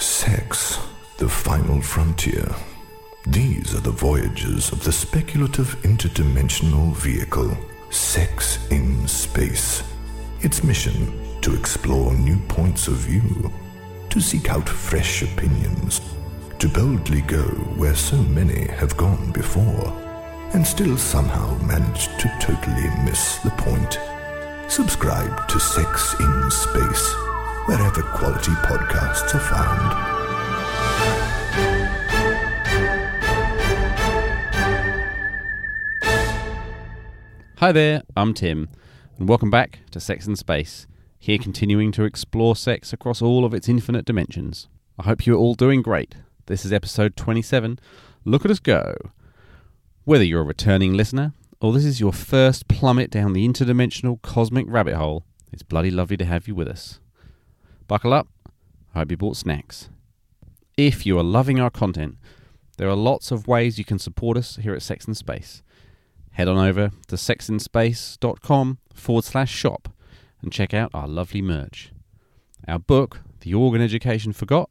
Sex, the final frontier. These are the voyages of the speculative interdimensional vehicle, Sex in Space. Its mission to explore new points of view, to seek out fresh opinions, to boldly go where so many have gone before, and still somehow manage to totally miss the point. Subscribe to Sex in Space, wherever quality podcasts are found. Hi there, I'm Tim, and welcome back to Sex in Space, here continuing to explore sex across all of its infinite dimensions. I hope you're all doing great. This is episode 27. Look at us go. Whether you're a returning listener or this is your first plummet down the interdimensional cosmic rabbit hole, it's bloody lovely to have you with us. Buckle up. I hope you bought snacks. If you are loving our content, there are lots of ways you can support us here at Sex in Space head on over to sexinspace.com forward slash shop and check out our lovely merch. Our book, The Organ Education Forgot,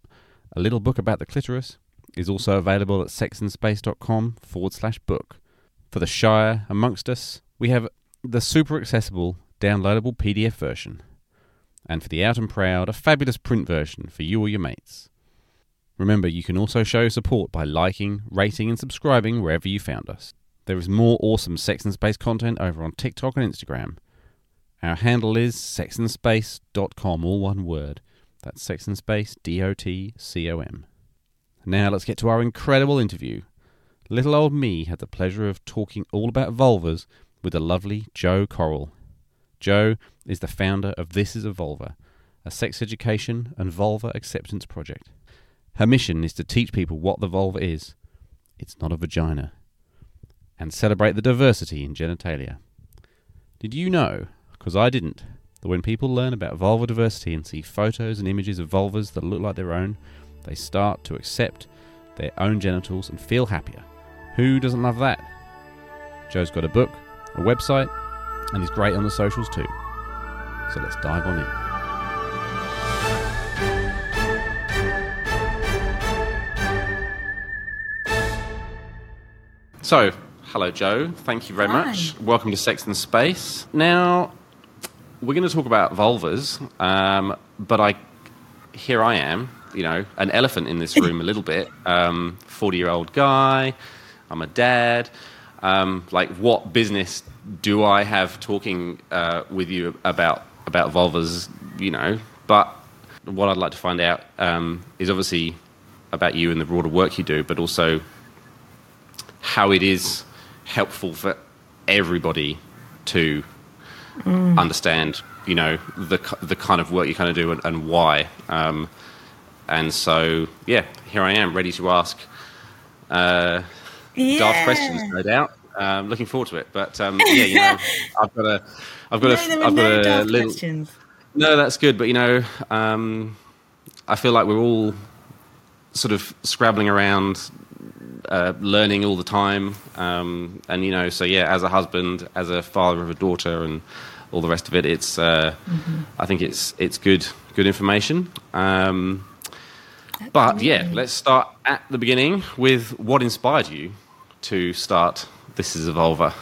a little book about the clitoris, is also available at sexinspace.com forward slash book. For the Shire amongst us, we have the super accessible downloadable PDF version. And for the out and proud, a fabulous print version for you or your mates. Remember, you can also show support by liking, rating, and subscribing wherever you found us. There is more awesome Sex in Space content over on TikTok and Instagram. Our handle is sexinspace.com, all one word. That's Sex in Space, D O T C O M. Now let's get to our incredible interview. Little old me had the pleasure of talking all about vulvas with the lovely Jo Corrall. Jo is the founder of This is a a sex education and vulva acceptance project. Her mission is to teach people what the vulva is. It's not a vagina and celebrate the diversity in genitalia. Did you know, because I didn't, that when people learn about vulva diversity and see photos and images of vulvas that look like their own, they start to accept their own genitals and feel happier? Who doesn't love that? Jo's got a book, a website, and he's great on the socials too. So let's dive on in. So, Hello, Jo. Thank you very Hi. much. Welcome to Sex in Space. Now, we're going to talk about vulvas, um, but I, here I am, you know, an elephant in this room a little bit. Um, Forty-year-old guy. I'm a dad. Um, like, what business do I have talking uh, with you about about vulvas? You know, but what I'd like to find out um, is obviously about you and the broader work you do, but also how it is helpful for everybody to understand, you know, the the kind of work you kind of do and, and why. Um, and so, yeah, here I am, ready to ask uh, daft questions, no doubt. Um, looking forward to it. But um, yeah, you know, I've got a, I've got no, a, I've got no a little. questions. No, that's good. But you know, um, I feel like we're all sort of scrabbling around, uh, learning all the time. Um, and you know, so yeah, as a husband, as a father of a daughter, and all the rest of it, it's. Uh, I think it's it's good good information. Um, but yeah, let's start at the beginning with what inspired you to start. This is a vulva.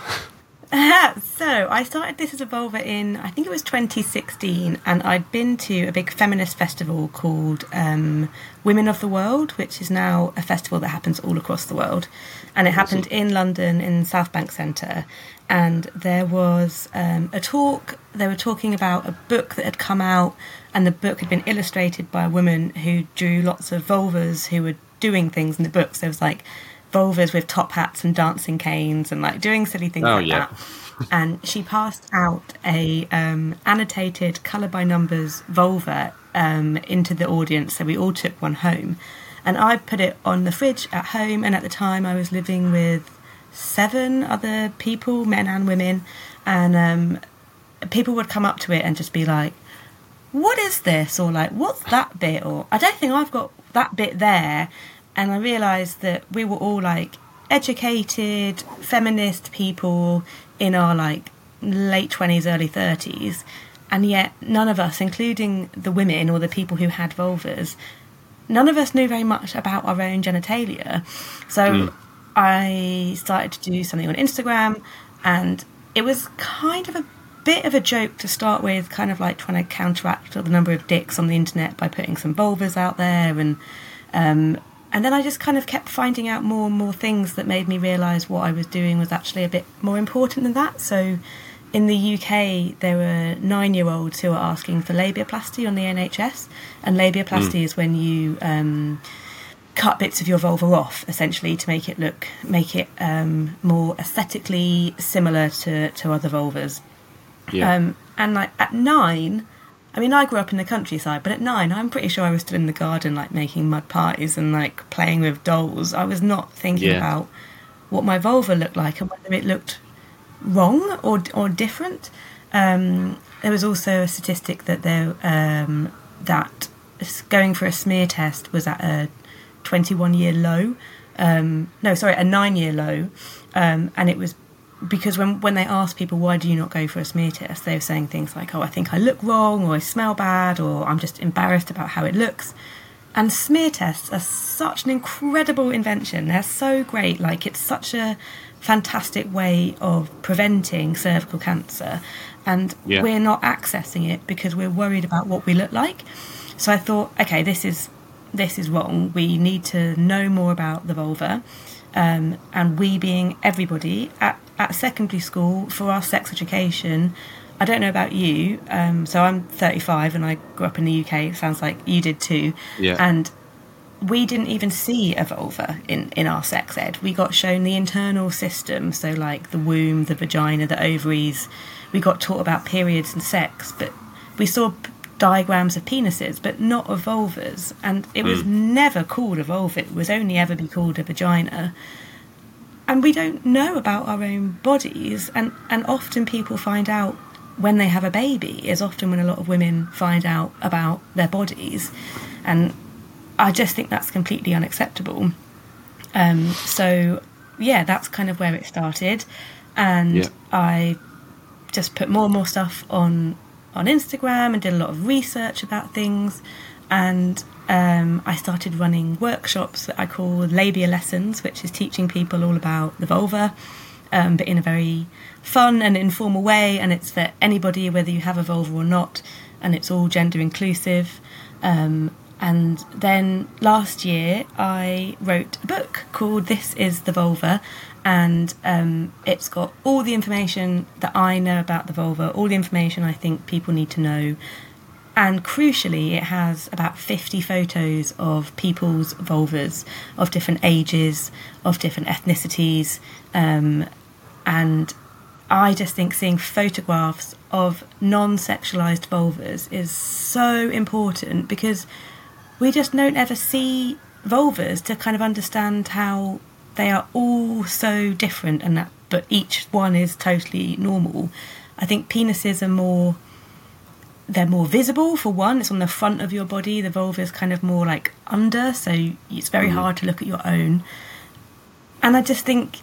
so I started this a vulva in I think it was 2016, and I'd been to a big feminist festival called um, Women of the World, which is now a festival that happens all across the world, and it happened in London in South Bank Centre, and there was um, a talk. They were talking about a book that had come out, and the book had been illustrated by a woman who drew lots of vulvas who were doing things in the books. So there was like vulvas with top hats and dancing canes and like doing silly things Oh, like yeah. that. And she passed out a um, annotated colour by numbers vulva um, into the audience, so we all took one home. And I put it on the fridge at home, and at the time I was living with seven other people, men and women, and um, people would come up to it and just be like, what is this? Or like, what's that bit? Or I don't think I've got that bit there. And I realised that we were all like educated, feminist people in our like late 20s, early 30s. And yet none of us, including the women or the people who had vulvas, none of us knew very much about our own genitalia. So I started to do something on Instagram, and it was kind of a bit of a joke to start with, kind of like trying to counteract the number of dicks on the internet by putting some vulvas out there, and um, and then I just kind of kept finding out more and more things that made me realise what I was doing was actually a bit more important than that. So. In the UK, there were nine-year-olds who were asking for labiaplasty on the NHS, and labiaplasty is when you um, cut bits of your vulva off essentially to make it look make it um, more aesthetically similar to, to other vulvas Yeah. um, and like at nine i mean i grew up in the countryside but at nine i'm pretty sure i was still in the garden like making mud parties and like playing with dolls i was not thinking Yeah. about what my vulva looked like and whether it looked wrong or or different. Um, there was also a statistic that there um, that going for a smear test was at a 21 year low. Um, no, sorry, a nine year low, um, and it was because when when they asked people why do you not go for a smear test, they were saying things like, "Oh, I think I look wrong, or I smell bad, or I'm just embarrassed about how it looks." And smear tests are such an incredible invention. They're so great. Like, it's such a fantastic way of preventing cervical cancer. And Yeah. we're not accessing it because we're worried about what we look like. So I thought, okay, this is this is wrong. We need to know more about the vulva. Um, and we being everybody at, at secondary school for our sex education, I don't know about you. Um, so I'm 35 and I grew up in the UK. It sounds like you did too. Yeah. And we didn't even see a vulva in, in our sex ed. We got shown the internal system, so like the womb, the vagina, the ovaries. We got taught about periods and sex, but we saw p- diagrams of penises, but not of vulvas. And it was never called a vulva, it was only ever be called a vagina. And we don't know about our own bodies, and, and often people find out when they have a baby, is often when a lot of women find out about their bodies. And I just think that's completely unacceptable. Um, so yeah, that's kind of where it started, and Yeah. I just put more and more stuff on on Instagram and did a lot of research about things, and um, I started running workshops that I call labia lessons, which is teaching people all about the vulva, um, but in a very fun and informal way, and it's for anybody, whether you have a vulva or not, and it's all gender inclusive. Um, and then last year, I wrote a book called This is the Vulva, and um, it's got all the information that I know about the vulva, all the information I think people need to know. And crucially, it has about 50 photos of people's vulvas of different ages, of different ethnicities. Um, and I just think seeing photographs of non sexualized vulvas is so important because we just don't ever see vulvas to kind of understand how they are all so different and that but each one is totally normal. I think penises are more they're more visible for one it's on the front of your body the vulva is kind of more like under so it's very hard to look at your own. And i just think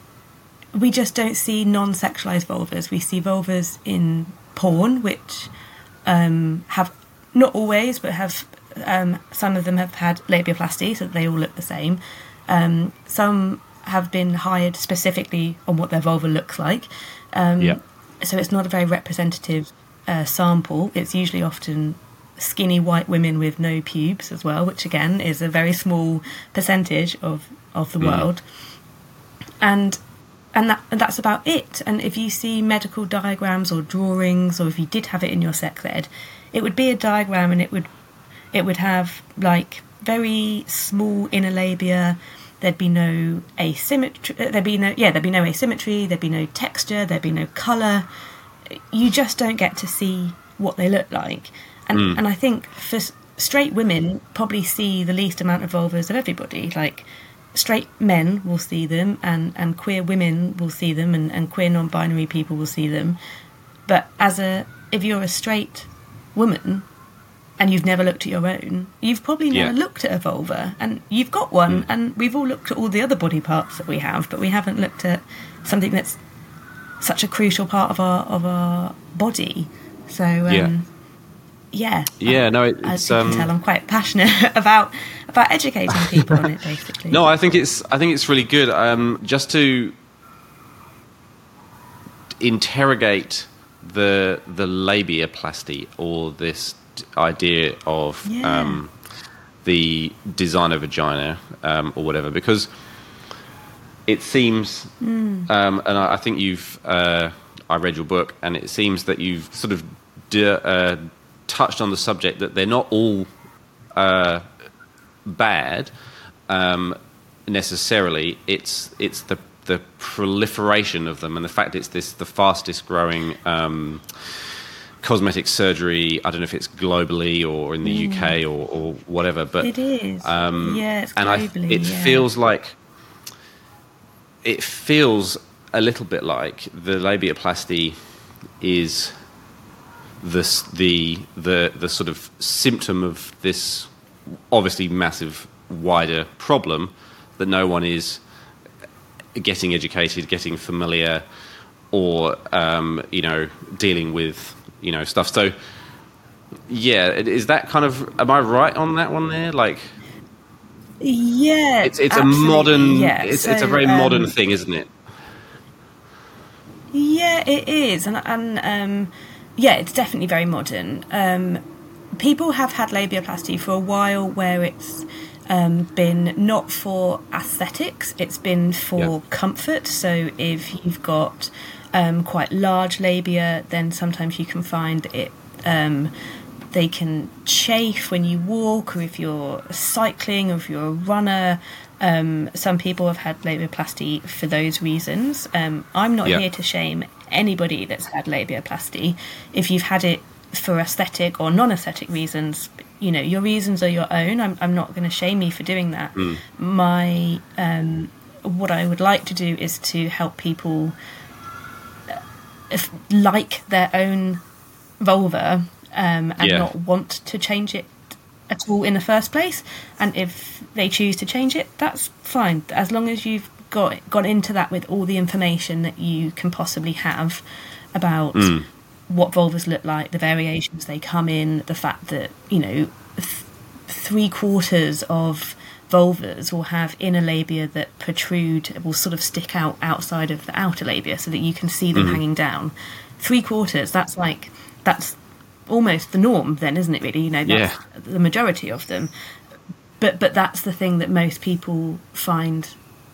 we just don't see non-sexualized vulvas. We see vulvas in porn which um, have not always but have um, some of them have had labiaplasty so they all look the same. Um, some have been hired specifically on what their vulva looks like. Um, Yeah. so it's not a very representative uh, sample. It's usually often skinny white women with no pubes as well, which again is a very small percentage of of the world. And and that and that's about it. And if you see medical diagrams or drawings, or if you did have it in your sex ed, it would be a diagram, and it would it would have like very small inner labia. There'd be no asymmetry. There'd be no yeah. There'd be no asymmetry. There'd be no texture. There'd be no color. You just don't get to see what they look like. And hmm. and I think for straight women probably see the least amount of vulvas of everybody. Like straight men will see them, and and queer women will see them, and and queer non-binary people will see them. But as a if you're a straight woman and you've never looked at your own, you've probably never Yeah. looked at a vulva, and you've got one, hmm. and we've all looked at all the other body parts that we have, but we haven't looked at something that's such a crucial part of our of our body. So um, Yeah. yeah, Yeah, no, it- as you um, can tell, I'm quite passionate about about educating people on it, basically. No, I think it's I think it's really good. Um, just to interrogate the the labiaplasty or this d- idea of Yeah. um, the designer vagina um, or whatever, because it seems, um, and I, I think you've uh, I read your book, and it seems that you've sort of d- uh, touched on the subject that they're not all uh, bad um, necessarily. It's it's the the proliferation of them and the fact it's this the fastest growing um, cosmetic surgery. I don't know if it's globally or in the UK or, or whatever, but it is. um, yeah, it's and I, it yeah. feels like it feels a little bit like the labiaplasty is the the the sort of symptom of this obviously massive wider problem that no one is getting educated, getting familiar, or um, you know dealing with you know stuff. So yeah, is that kind of am I right on that one there? Like Yeah, it's it's a modern Yeah. it's, it's a So, very modern um, thing, isn't it? Yeah, it is, and and um, yeah, it's definitely very modern. Um, people have had labiaplasty for a while, where it's um, been not for aesthetics; it's been for Yeah. comfort. So if you've got um, quite large labia, then sometimes you can find it. Um, they can chafe when you walk, or if you're cycling, or if you're a runner. Um, some people have had labiaplasty for those reasons. Um, I'm not Yeah. here to shame anybody that's had labiaplasty. If you've had it for aesthetic or non-aesthetic reasons, you know your reasons are your own. I'm, I'm not going to shame you for doing that. My um, what I would like to do is to help people uh, if, like their own vulva um, and Yeah. not want to change it at all in the first place. And if they choose to change it, that's fine. As long as you've got gone into that with all the information that you can possibly have about what vulvas look like, the variations they come in, the fact that you know th- three quarters of vulvas will have inner labia that protrude, will sort of stick out outside of the outer labia so that you can see them hanging down. Three quarters, that's like, that's almost the norm then, isn't it really? You know, that's the majority of them. But, but that's the thing that most people find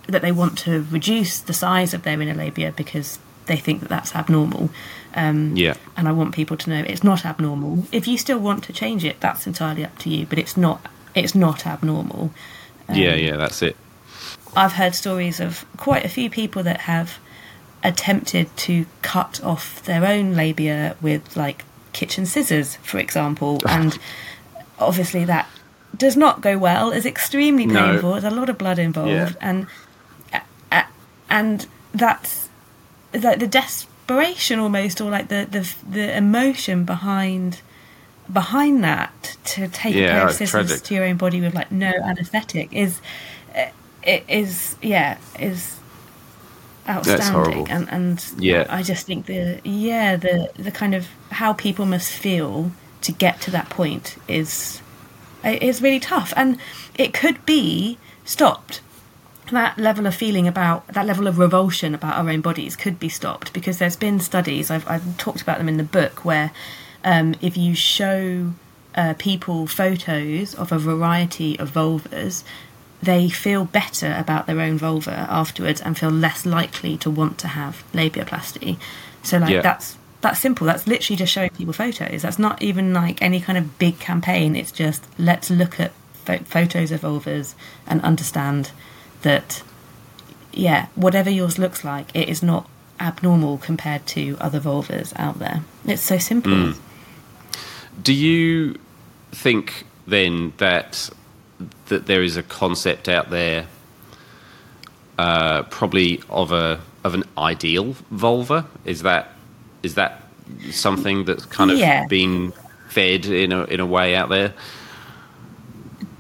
that they want to reduce the size of their inner labia because they think that that's abnormal. Um, Yeah. and I want people to know it's not abnormal. If you still want to change it, that's entirely up to you. But it's not. It's not abnormal. yeah, yeah, that's it. I've heard stories of quite a few people that have attempted to cut off their own labia with like kitchen scissors, for example, and obviously that does not go well. It's extremely No. painful. There's a lot of blood involved, Yeah. and and that's the, the desperation almost, or like the the the emotion behind behind that to take a pair of scissors tragic. to your own body with like no anaesthetic is it is yeah is outstanding horrible. and and Yeah. I just think the yeah the the kind of how people must feel to get to that point is is really tough and it could be stopped that level of feeling about that level of revulsion about our own bodies could be stopped because there's been studies I've, I've talked about them in the book where um, if you show uh, people photos of a variety of vulvas they feel better about their own vulva afterwards and feel less likely to want to have labiaplasty. So like Yeah. that's that's simple. That's literally just showing people photos. That's not even like any kind of big campaign. It's just let's look at pho- photos of vulvas and understand that yeah whatever yours looks like it is not abnormal compared to other vulvas out there. It's so simple. Hmm. Do you think then that that there is a concept out there, uh, probably of a of an ideal vulva? Is that is that something that's kind of Yeah. been fed in a in a way out there?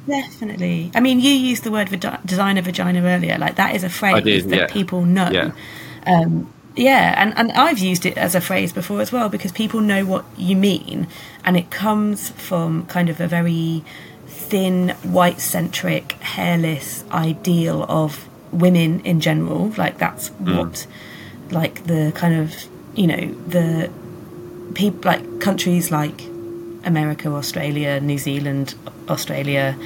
Definitely. I mean, you used the word vagi- designer vagina earlier. Like that is a phrase did, that yeah. people know. Yeah. Um, yeah, and, and I've used it as a phrase before as well because people know what you mean, and it comes from kind of a very thin, white centric, hairless ideal of women in general. Like, that's Mm. what, like, the kind of, you know, the people, like, countries like America, Australia, New Zealand, Australia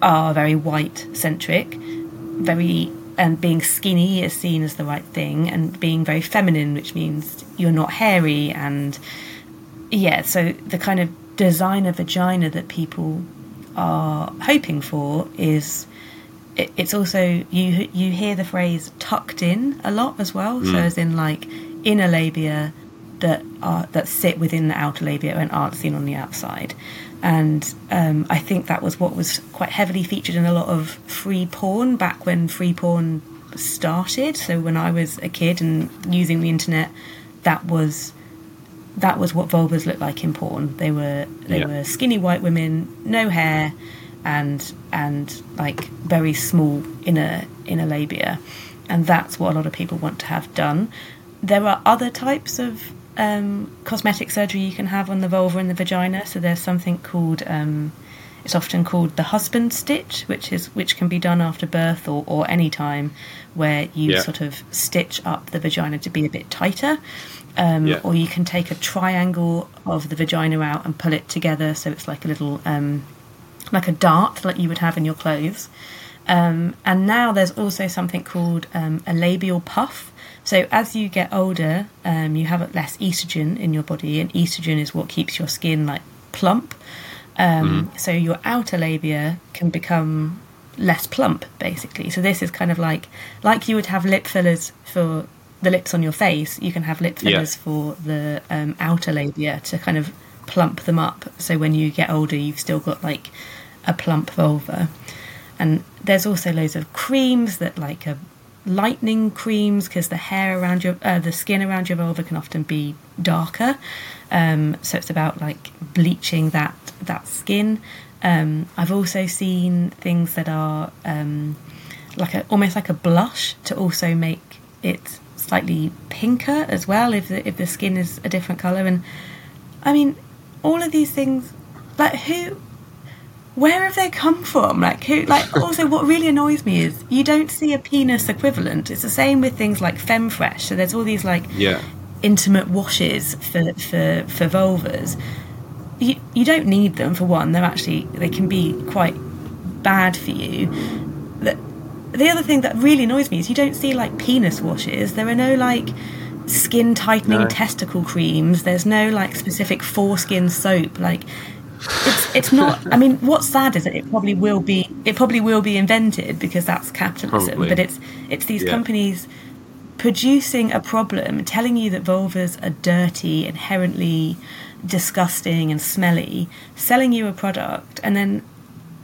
are very white centric, very and being skinny is seen as the right thing, and being very feminine, which means you're not hairy, and yeah, so the kind of designer vagina that people are hoping for is it's also you you hear the phrase tucked in a lot as well, so as in like inner labia that are that sit within the outer labia and aren't seen on the outside. And um, I think that was what was quite heavily featured in a lot of free porn back when free porn started. So when I was a kid and using the internet, that was that was what vulvas looked like in porn. They were they Yeah. were skinny white women, no hair, and and like very small inner inner labia, and that's what a lot of people want to have done. There are other types of um, cosmetic surgery you can have on the vulva and the vagina. So there's something called um, it's often called the husband stitch, which is which can be done after birth or, or any time, where you Yeah. sort of stitch up the vagina to be a bit tighter. Um, Yeah. Or you can take a triangle of the vagina out and pull it together, so it's like a little um, like a dart, like you would have in your clothes. Um, and now there's also something called um, a labial puff. So as you get older, um, you have less estrogen in your body, and estrogen is what keeps your skin like plump. Um, So your outer labia can become less plump, basically. So this is kind of like like you would have lip fillers for the lips on your face. You can have lip Yeah. fillers for the um, outer labia to kind of plump them up. So when you get older, you've still got like a plump vulva. And there's also loads of creams that like are lightening creams because the hair around your uh, the skin around your vulva can often be darker. Um, so it's about like bleaching that that skin. Um, I've also seen things that are um, like a almost like a blush to also make it slightly pinker as well if the, if the skin is a different color. And I mean, all of these things, like who where have they come from? Like who? Like also, what really annoys me is you don't see a penis equivalent. It's the same with things like FemFresh. So there's all these like Yeah. intimate washes for for for vulvas. You you don't need them for one. They're actually they can be quite bad for you. The, the other thing that really annoys me is you don't see like penis washes. There are no like skin tightening No. testicle creams. There's no like specific foreskin soap. Like it's it's not. I mean, what's sad is that it probably will be it probably will be invented because that's capitalism. Probably. But it's it's these Yeah. companies producing a problem, telling you that vulvas are dirty, inherently disgusting and smelly, selling you a product, and then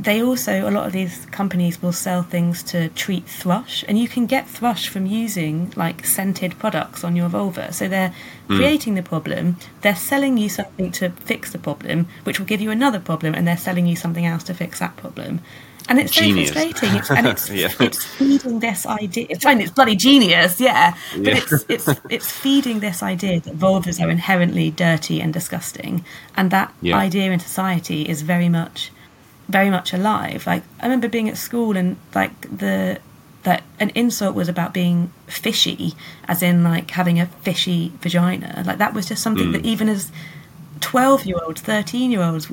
they also a lot of these companies will sell things to treat thrush and you can get thrush from using like scented products on your vulva so they're hmm. creating the problem they're selling you something to fix the problem which will give you another problem and they're selling you something else to fix that problem and it's Genius. so frustrating it's, and it's Yeah. it's feeding this idea it's fine it's bloody genius yeah but Yeah. it's it's it's feeding this idea that vulvas are inherently dirty and disgusting and that Yeah. idea in society is very much very much alive. Like I remember being at school and like the that an insult was about being fishy, as in like having a fishy vagina. Like that was just something that even as twelve year olds, thirteen year olds,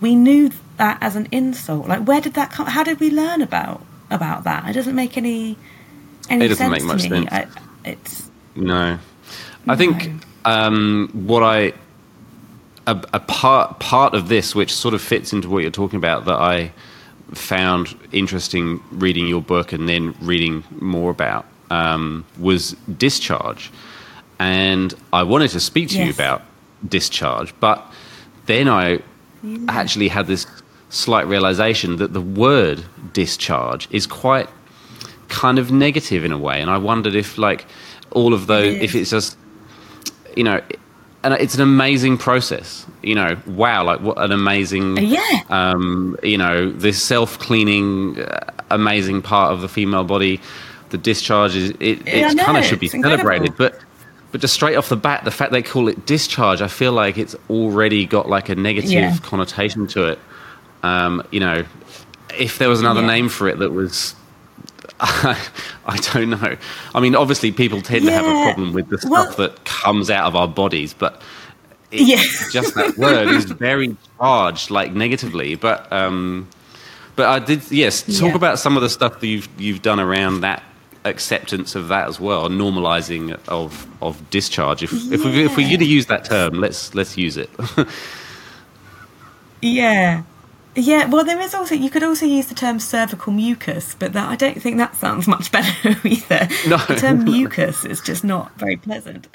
we knew that as an insult. Like where did that come? How did we learn about about that? It doesn't make any any It doesn't sense make much to me. sense. I, it's No, I think um, what I a, a part part of this, which sort of fits into what you're talking about, that I found interesting reading your book and then reading more about um, was discharge, and I wanted to speak to you about discharge, but then I actually had this slight realization that the word discharge is quite kind of negative in a way. And i wondered if like all of those if it's just you know and it's an amazing process you know wow like what an amazing yeah. um, you know this self-cleaning uh, amazing part of the female body the discharge is it, Yeah, it kind of should be it's incredible. celebrated, but but just straight off the bat, the fact they call it discharge, I feel like it's already got like a negative Yeah. connotation to it. Um, you know, if there was another Yeah. name for it that was. I don't know. I mean, obviously, people tend to have a problem with the stuff Well- that comes out of our bodies, but Yeah. just that word is very charged, like negatively. But um, but I did yes talk Yeah. about some of the stuff that you've you've done around that acceptance of that as well, normalizing of of discharge. If if we if we're going to use that term, let's let's use it. Yeah. Yeah, well, there is also, you could also use the term cervical mucus, but that, I don't think that sounds much better either. No. The term mucus is just not very pleasant.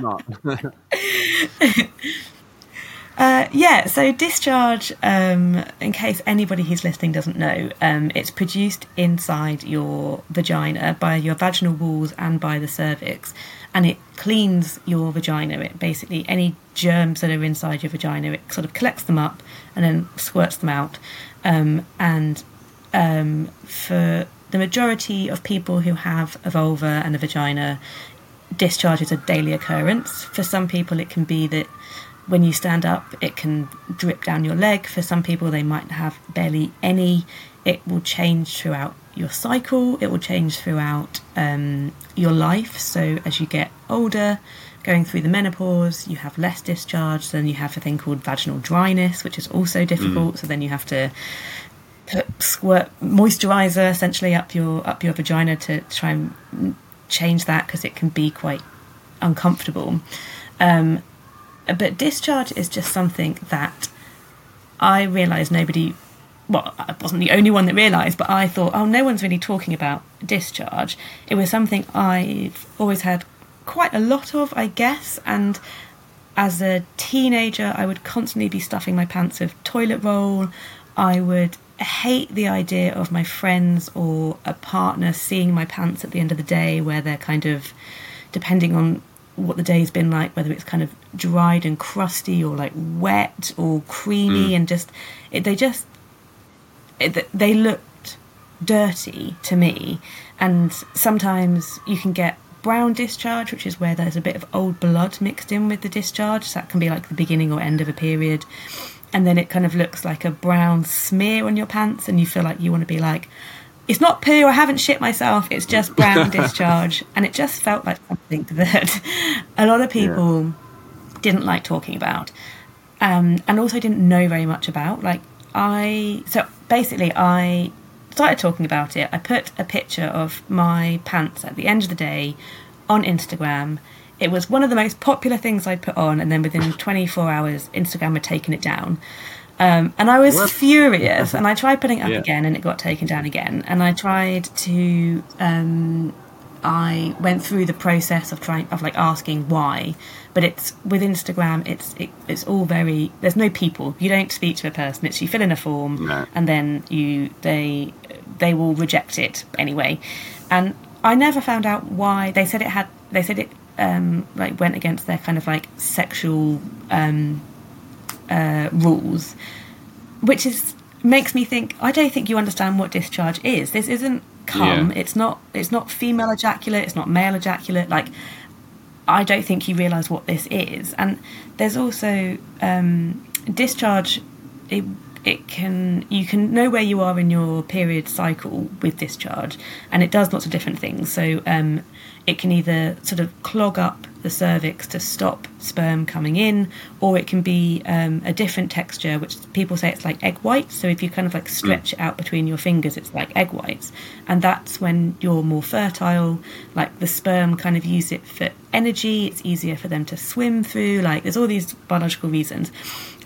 not. Uh, yeah, so discharge, um, in case anybody who's listening doesn't know, um, it's produced inside your vagina by your vaginal walls and by the cervix, and it cleans your vagina. It basically, any germs that are inside your vagina, it sort of collects them up and then squirts them out. Um, and um, for the majority of people who have a vulva and a vagina, discharge is a daily occurrence. For some people, it can be that when you stand up, it can drip down your leg. For some people, they might have barely any. It will change throughout your cycle, it will change throughout um, your life. So, as you get older, going through the menopause, you have less discharge. Then you have a thing called vaginal dryness, which is also difficult. So, then you have to put squirt moisturizer essentially up your up your vagina to try and change that because it can be quite uncomfortable. Um, but discharge is just something that I realised nobody. Well, I wasn't the only one that realised, but I thought, oh, no one's really talking about discharge. It was something I've always had quite a lot of, I guess, and as a teenager, I would constantly be stuffing my pants with toilet roll. I would hate the idea of my friends or a partner seeing my pants at the end of the day, where they're kind of, depending on what the day's been like, whether it's kind of dried and crusty or like wet or creamy, mm. and just it, they just it, they looked dirty to me. And sometimes you can get brown discharge, which is where there's a bit of old blood mixed in with the discharge. So that can be like the beginning or end of a period. And then it kind of looks like a brown smear on your pants, and you feel like you want to be like, it's not poo, I haven't shit myself, it's just brown discharge. And it just felt like something that a lot of people didn't like talking about um, and also didn't know very much about. Like, I. So basically, I started talking about it. I put a picture of my pants at the end of the day on Instagram. It was one of the most popular things I'd put on, and then within 24 hours, Instagram had taken it down. Um, and I was What? furious, and I tried putting it up Yeah. again, and it got taken down again. And I tried to um, I went through the process of trying of like asking why, but it's with Instagram. It's it, it's all very. There's no people. You don't speak to a person. It's you fill in a form No. and then you they they will reject it anyway. And I never found out why they said it had. They said it um, like went against their kind of like sexual um, uh, rules, which is makes me think. I don't think you understand what discharge is. This isn't Yeah. It's not. It's not female ejaculate. It's not male ejaculate. Like I don't think you realise what this is. And there's also um, discharge. It, it can you can know where you are in your period cycle with discharge, and it does lots of different things. So um, it can either sort of clog up the cervix to stop sperm coming in, or it can be um, a different texture, which people say it's like egg whites. So if you kind of like stretch it out between your fingers, it's like egg whites, and that's when you're more fertile. Like the sperm kind of use it for energy. It's easier for them to swim through. Like there's all these biological reasons.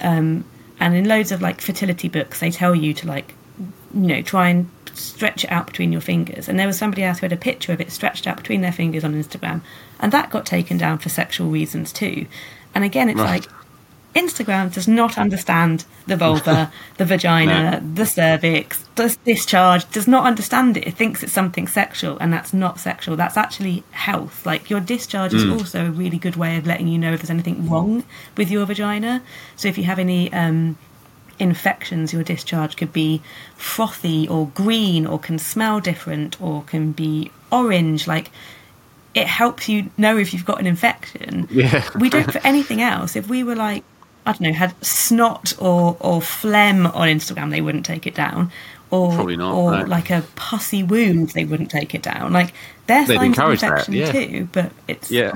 Um, and in loads of like fertility books, they tell you to like, you know, try and stretch it out between your fingers. And there was somebody else who had a picture of it stretched out between their fingers on Instagram, and that got taken down for sexual reasons too. And again, it's Right. like Instagram does not understand the vulva, the vagina, the cervix, does discharge, does not understand it. It thinks it's something sexual, and that's not sexual. That's actually health. Like your discharge is also a really good way of letting you know if there's anything wrong with your vagina. So if you have any um, infections, your discharge could be frothy or green or can smell different or can be orange. Like it helps you know if you've got an infection. Yeah. we don't for anything else. If we were like, I don't know, had snot or, or phlegm on Instagram, they wouldn't take it down. Or, Probably not, or no. like a pussy wound, they wouldn't take it down. Like they're They'd signs of encourage that, infection yeah. too, but it's Yeah.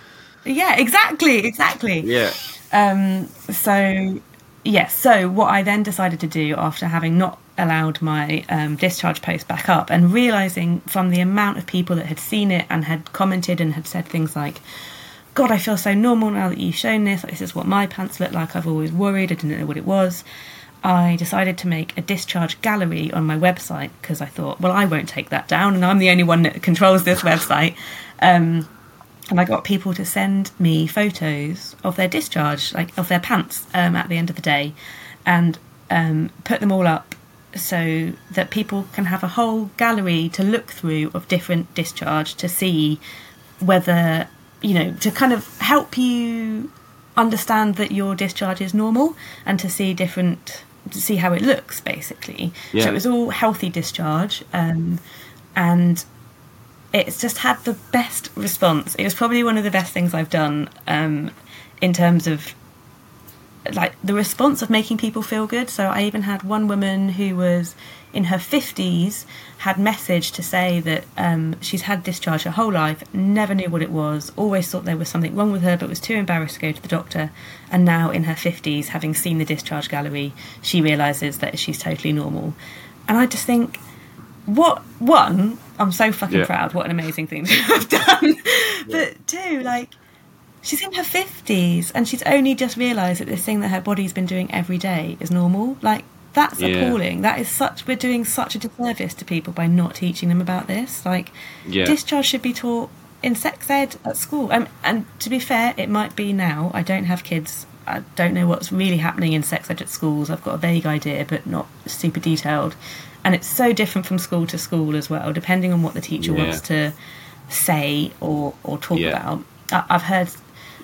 yeah, exactly, exactly. yeah. Um, so, yes, so what I then decided to do after having not allowed my um, discharge post back up and realizing from the amount of people that had seen it and had commented and had said things like, God, I feel so normal now that you've shown this. This is what my pants look like. I've always worried. I didn't know what it was. I decided to make a discharge gallery on my website because I thought, well, I won't take that down, and I'm the only one that controls this website. Um, and I got people to send me photos of their discharge, like of their pants, um, at the end of the day, and um, put them all up so that people can have a whole gallery to look through of different discharge to see whether you know to kind of help you understand that your discharge is normal and to see different to see how it looks basically Yeah. so it was all healthy discharge um, and it's just had the best response. It was probably one of the best things I've done um, in terms of like the response of making people feel good. So I even had one woman who was in her fifties had messaged to say that um, she's had discharge her whole life, never knew what it was, always thought there was something wrong with her, but was too embarrassed to go to the doctor. And now in her fifties, having seen the discharge gallery, she realizes that she's totally normal. And I just think what one i'm so fucking Yeah. proud what an amazing thing to have done. But two like she's in her 50s and she's only just realized that this thing that her body's been doing every day is normal. Like that's Yeah. appalling. That is such we're doing such a disservice to people by not teaching them about this. Like Yeah. discharge should be taught in sex ed at school. Um, and to be fair it might be now. I don't have kids. I don't know what's really happening in sex ed at schools. I've got a vague idea but not super detailed and it's so different from school to school as well depending on what the teacher Yeah. wants to say or or talk Yeah. about I- i've heard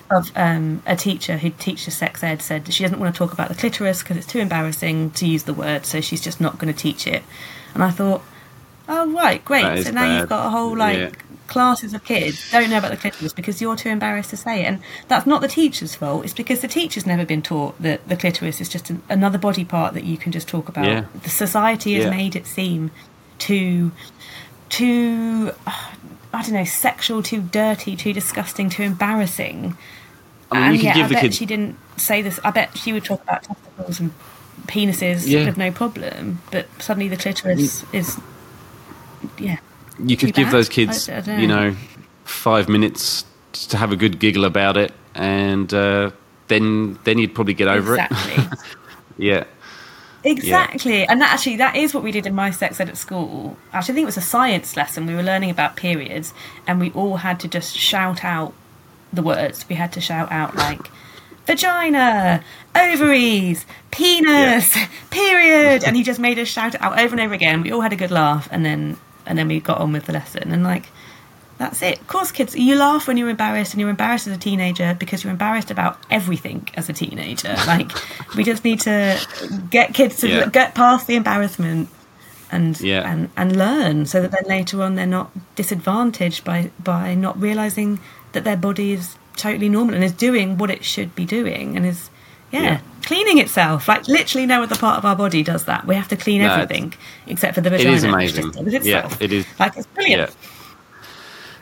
of um, a teacher who teaches sex ed said she doesn't want to talk about the clitoris because it's too embarrassing to use the word so she's just not going to teach it and i thought oh right great so now you've got a whole like. Classes of kids don't know about the clitoris because you're too embarrassed to say it and that's not the teacher's fault it's because the teacher's never been taught that the clitoris is just an, another body part that you can just talk about Yeah. the society has Yeah. made it seem too too i don't know sexual too dirty too disgusting too embarrassing I mean, and yeah, I bet kids. she didn't say this. I bet she would talk about testicles and penises Yeah. with no problem. But suddenly the clitoris mm. is, yeah, you could give bad? those kids, I- I you know. five minutes to have a good giggle about it, and uh, then then you'd probably get over exactly. it. Exactly. yeah. Exactly. And that actually that is what we did in my sex ed at school. Actually I think it was a science lesson. We were learning about periods and we all had to just shout out the words. We had to shout out like vagina, ovaries, penis, period and he just made us shout it out over and over again. We all had a good laugh and then and then we got on with the lesson and like that's it. Of course, kids, you laugh when you're embarrassed, and you're embarrassed as a teenager because you're embarrassed about everything as a teenager. Like, we just need to get kids to Yeah. get past the embarrassment and Yeah. and and learn, so that then later on they're not disadvantaged by by not realizing that their body is totally normal and is doing what it should be doing and is. Yeah, Yeah. cleaning itself. Like literally, no other part of our body does that. We have to clean No, everything except for the vagina. is which amazing. Yeah, it is. Like it's brilliant. Yeah.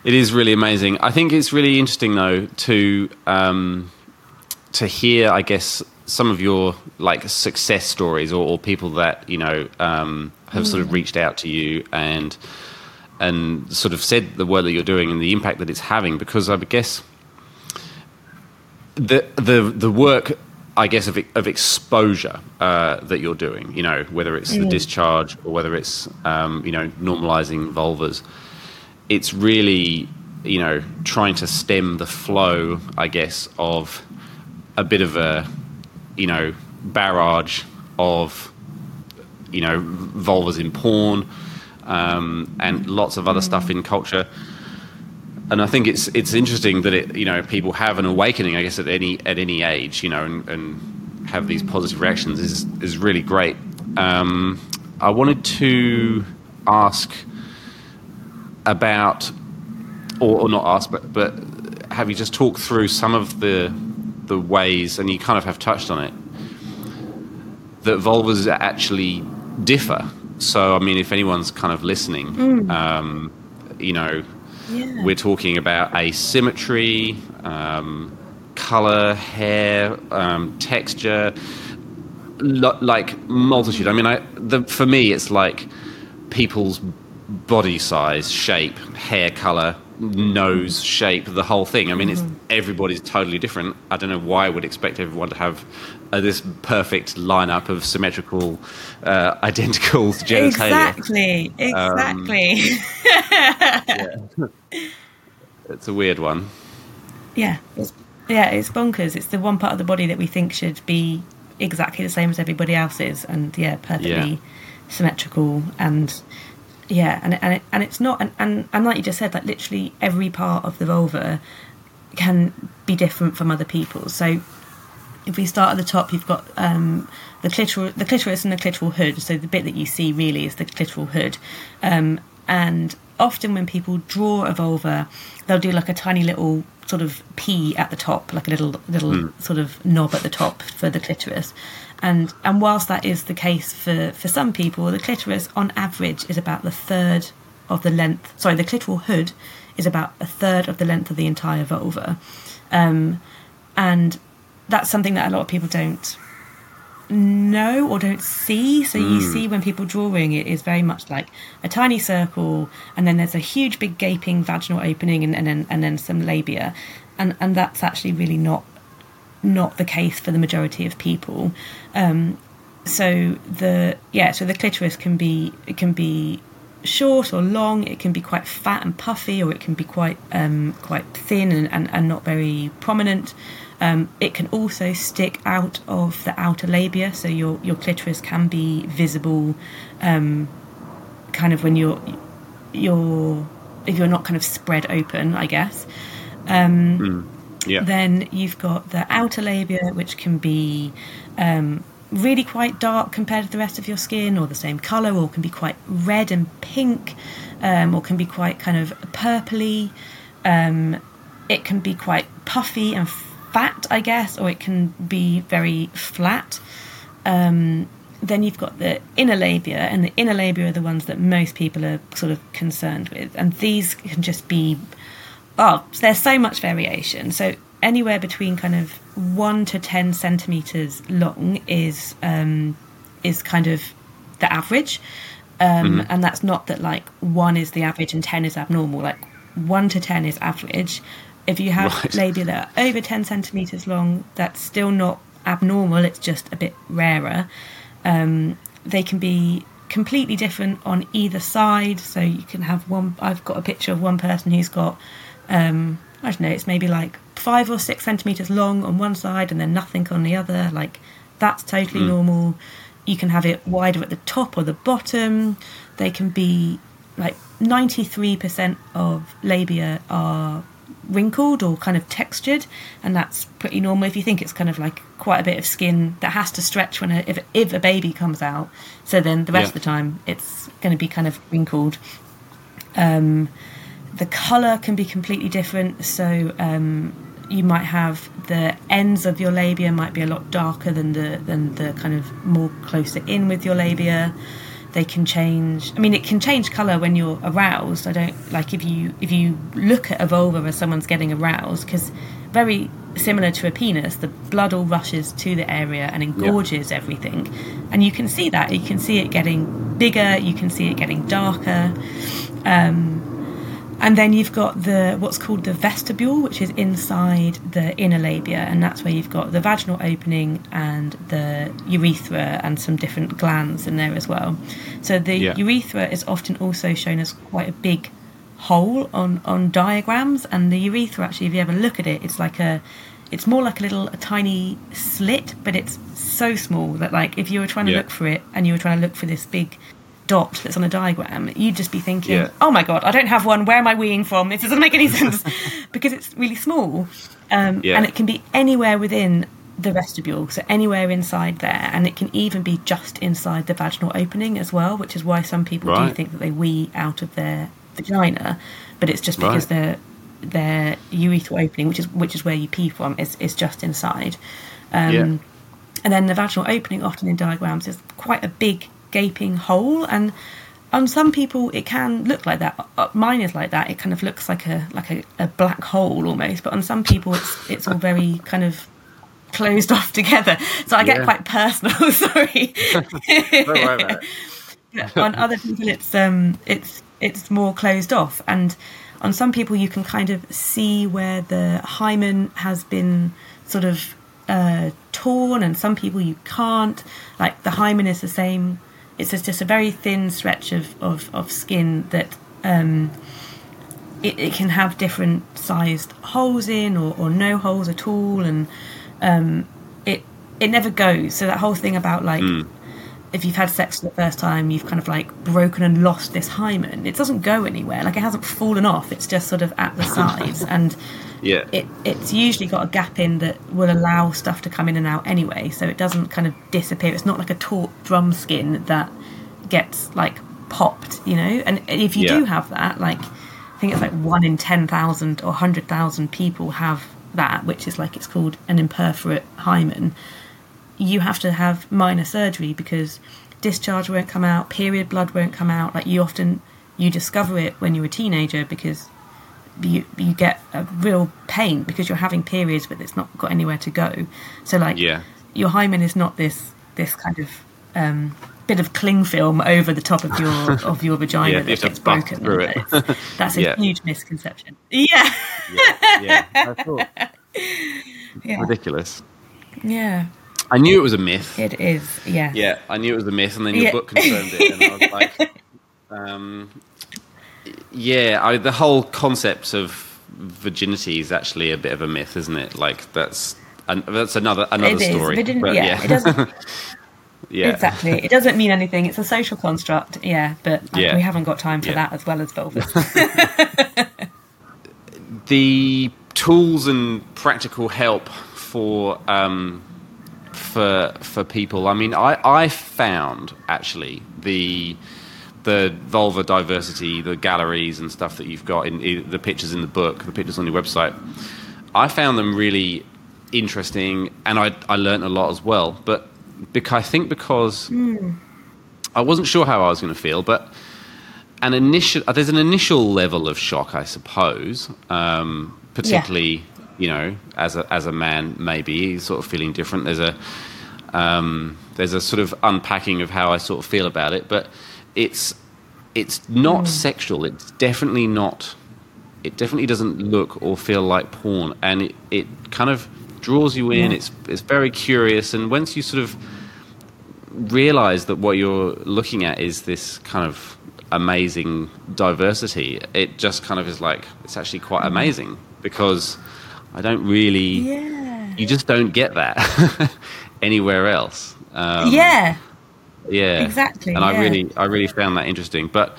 It is really amazing. I think it's really interesting though to um, to hear, I guess, some of your like success stories or, or people that you know um, have sort of reached out to you and and sort of said the work that you're doing and the impact that it's having. Because I guess the the the work. I guess of of exposure uh, that you're doing, you know, whether it's the discharge or whether it's um, you know normalizing vulvas, it's really you know trying to stem the flow i guess of a bit of a you know barrage of you know vulvas in porn um, and lots of other stuff in culture and i think it's it's interesting that it you know people have an awakening i guess at any at any age you know and, and have these positive reactions is is really great. Um, I wanted to ask about, or, or not ask, but but have you just talked through some of the the ways, and you kind of have touched on it, that vulvas actually differ. So, I mean, if anyone's kind of listening, Mm. um, you know, Yeah. we're talking about asymmetry, um, color, hair, um, texture, lo- like multitude. I mean, I, the, for me, it's like people's body size, shape, hair color, nose shape, the whole thing. I mean, it's everybody's totally different. I don't know why I would expect everyone to have uh, this perfect lineup of symmetrical, uh, identical genitalia. Exactly. Exactly. It's a weird one. yeah. It's, yeah, it's bonkers. It's the one part of the body that we think should be exactly the same as everybody else's, and yeah, perfectly Yeah. symmetrical and yeah, and and it, and it's not, and, and and like you just said, like literally every part of the vulva can be different from other people's. So if we start at the top, you've got um, the clitoris, the clitoris and the clitoral hood. So the bit that you see really is the clitoral hood, um, and often when people draw a vulva, they'll do like a tiny little sort of P at the top, like a little little sort of knob at the top for the clitoris. And and whilst that is the case for for some people, the clitoris on average is about the third of the length. Sorry, the clitoral hood is about a third of the length of the entire vulva. Um, and that's something that a lot of people don't know or don't see. So you see when people drawing it is very much like a tiny circle, and then there's a huge, big gaping vaginal opening, and, and then and then some labia, and and that's actually really not not the case for the majority of people. Um, so the yeah, so the clitoris can be it can be short or long. It can be quite fat and puffy, or it can be quite um, quite thin and, and, and not very prominent. Um, it can also stick out of the outer labia, so your your clitoris can be visible, um, kind of when you're you're if you're not kind of spread open, I guess. Yeah. Then you've got the outer labia, which can be um, really quite dark compared to the rest of your skin, or the same color, or can be quite red and pink, um, or can be quite kind of purpley. Um, it can be quite puffy and fat, I guess, or it can be very flat. Um, then you've got the inner labia, and the inner labia are the ones that most people are sort of concerned with, and these can just be oh, there's so much variation. So anywhere between kind of one to ten centimeters long is um, is kind of the average, um, and that's not that like one is the average and ten is abnormal. Like one to ten is average. If you have Right. labia that over ten centimeters long, that's still not abnormal. It's just a bit rarer. Um, they can be completely different on either side. So you can have one. I've got a picture of one person who's got, um, I don't know, it's maybe like five or six centimeters long on one side and then nothing on the other. Like that's totally normal. You can have it wider at the top or the bottom. They can be like 93% of labia are wrinkled or kind of textured and that's pretty normal. If you think it's kind of like quite a bit of skin that has to stretch when a, if, if a baby comes out so then the rest Yeah. of the time it's going to be kind of wrinkled. Um, the color can be completely different so um, you might have the ends of your labia might be a lot darker than the than the kind of more closer in with your labia they can change. I mean it can change color when you're aroused. I don't like if you if you look at a vulva as someone's getting aroused because very similar to a penis the blood all rushes to the area and engorges everything. And you can see that. You can see it getting bigger. You can see it getting darker um, and then you've got the what's called the vestibule, which is inside the inner labia, and that's where you've got the vaginal opening and the urethra and some different glands in there as well. So the Yeah. urethra is often also shown as quite a big hole on on diagrams, and the urethra actually, if you ever look at it, it's like a it's more like a little a tiny slit, but it's so small that like if you were trying to Yeah. look for it and you were trying to look for this big dot that's on a diagram, you'd just be thinking, Yeah. "Oh my god, I don't have one. Where am I weeing from? This doesn't make any sense," because it's really small, um, Yeah. and it can be anywhere within the vestibule, so anywhere inside there, and it can even be just inside the vaginal opening as well, which is why some people do think that they wee out of their vagina, but it's just because Right. their their urethral opening, which is which is where you pee from, is is just inside. Um, yeah. And then the vaginal opening, often in diagrams, is quite a big gaping hole. And on some people, it can look like that. Uh, Mine is like that. It kind of looks like a like a, a black hole almost. But on some people, it's it's all very kind of closed off together. So I get Yeah. quite personal. Sorry. Don't worry about it. On other people it's um it's it's more closed off and on some people you can kind of see where the hymen has been sort of uh, torn and some people you can't like the hymen is the same it's just, a very thin stretch of, of, of skin that um, it, it can have different sized holes in or, or no holes at all and um, it it never goes so that whole thing about like if you've had sex for the first time, you've kind of like broken and lost this hymen. It doesn't go anywhere. Like it hasn't fallen off. It's just sort of at the sides, and Yeah. it it's usually got a gap in that will allow stuff to come in and out anyway. So it doesn't kind of disappear. It's not like a taut drum skin that gets like popped, you know. And if you Yeah. do have that, like I think it's like one in ten thousand or hundred thousand people have that, which is like it's called an imperforate hymen you have to have minor surgery because discharge won't come out, period blood won't come out. Like you often you discover it when you're a teenager because you you get a real pain because you're having periods but it's not got anywhere to go. So like Yeah. your hymen is not this this kind of um, bit of cling film over the top of your of your vagina Yeah, that gets broken. through it. It's- That's a Yeah. huge misconception. Yeah, yeah. Thought yeah, ridiculous. yeah. I knew it was a myth. It is. Yeah. Yeah, I knew it was a myth, and then your Yeah. book confirmed it, and I was like, um, yeah, I, the whole concept of virginity is actually a bit of a myth, isn't it? Like that's that's another another It is. story. Didn't, but yeah, it doesn't yeah, exactly. It doesn't mean anything. It's a social construct. Yeah, but like, Yeah. we haven't got time for Yeah. that as well as vulvas. the tools and practical help for um, for for people. I mean, I I found actually the the vulva diversity, the galleries and stuff that you've got in, in the pictures in the book, the pictures on your website. I found them really interesting, and I I learnt a lot as well. But because I think because I wasn't sure how I was going to feel, but an initial there's an initial level of shock, I suppose, um, particularly you know as a as a man maybe sort of feeling different. There's a um, there's a sort of unpacking of how I sort of feel about it, but it's it's not sexual. It's definitely not. It definitely doesn't look or feel like porn, and it, it kind of draws you in. Yeah. It's it's very curious, and once you sort of realize that what you're looking at is this kind of amazing diversity, it just kind of is like it's actually quite amazing because I don't really, yeah. you just don't get that anywhere else. Um, yeah. Yeah, exactly, And I really, I really found that interesting. But